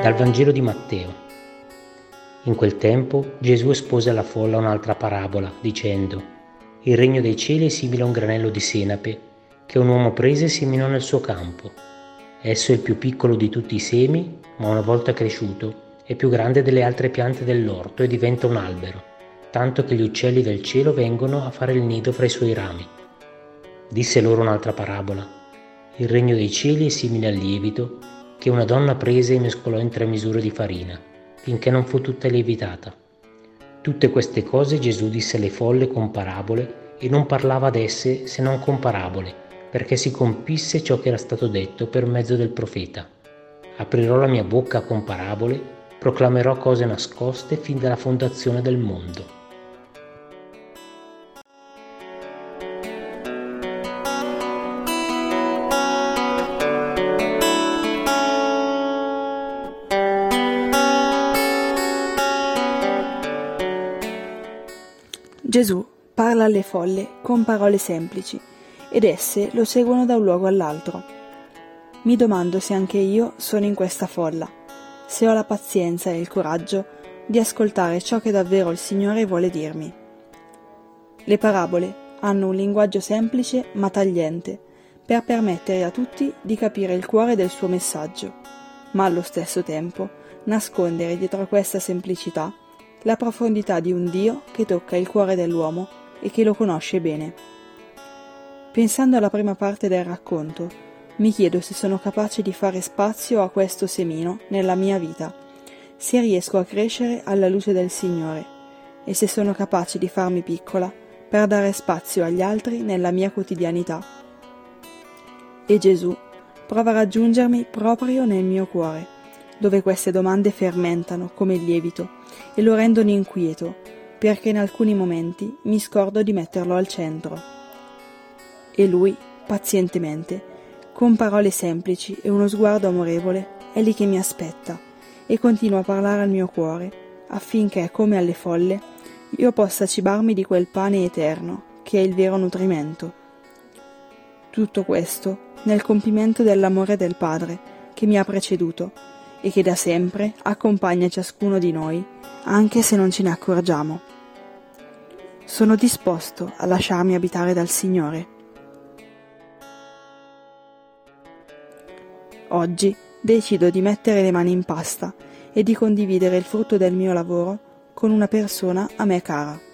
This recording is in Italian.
Dal Vangelo di Matteo. In quel tempo Gesù espose alla folla un'altra parabola, dicendo, Il regno dei cieli è simile a un granello di senape che un uomo prese e seminò nel suo campo. Esso è il più piccolo di tutti i semi, ma una volta cresciuto è più grande delle altre piante dell'orto e diventa un albero, tanto che gli uccelli del cielo vengono a fare il nido fra i suoi rami. Disse loro un'altra parabola. Il regno dei cieli è simile al lievito che una donna prese e mescolò in tre misure di farina, finché non fu tutta lievitata. Tutte queste cose Gesù disse alle folle con parabole e non parlava ad esse se non con parabole, perché si compisse ciò che era stato detto per mezzo del profeta. Aprirò la mia bocca con parabole, proclamerò cose nascoste fin dalla fondazione del mondo. Gesù parla alle folle con parole semplici ed esse lo seguono da un luogo all'altro. Mi domando se anche io sono in questa folla, se ho la pazienza e il coraggio di ascoltare ciò che davvero il Signore vuole dirmi. Le parabole hanno un linguaggio semplice ma tagliente per permettere a tutti di capire il cuore del suo messaggio, ma allo stesso tempo nascondere dietro questa semplicità la profondità di un Dio che tocca il cuore dell'uomo e che lo conosce bene. Pensando alla prima parte del racconto, mi chiedo se sono capace di fare spazio a questo semino nella mia vita, se riesco a crescere alla luce del Signore e se sono capace di farmi piccola per dare spazio agli altri nella mia quotidianità. E Gesù prova a raggiungermi proprio nel mio cuore dove queste domande fermentano come il lievito e lo rendono inquieto, perché in alcuni momenti mi scordo di metterlo al centro. E lui, pazientemente, con parole semplici e uno sguardo amorevole, è lì che mi aspetta e continua a parlare al mio cuore, affinché, come alle folle, io possa cibarmi di quel pane eterno, che è il vero nutrimento. Tutto questo nel compimento dell'amore del Padre, che mi ha preceduto e che da sempre accompagna ciascuno di noi, anche se non ce ne accorgiamo. Sono disposto a lasciarmi abitare dal Signore. Oggi decido di mettere le mani in pasta e di condividere il frutto del mio lavoro con una persona a me cara.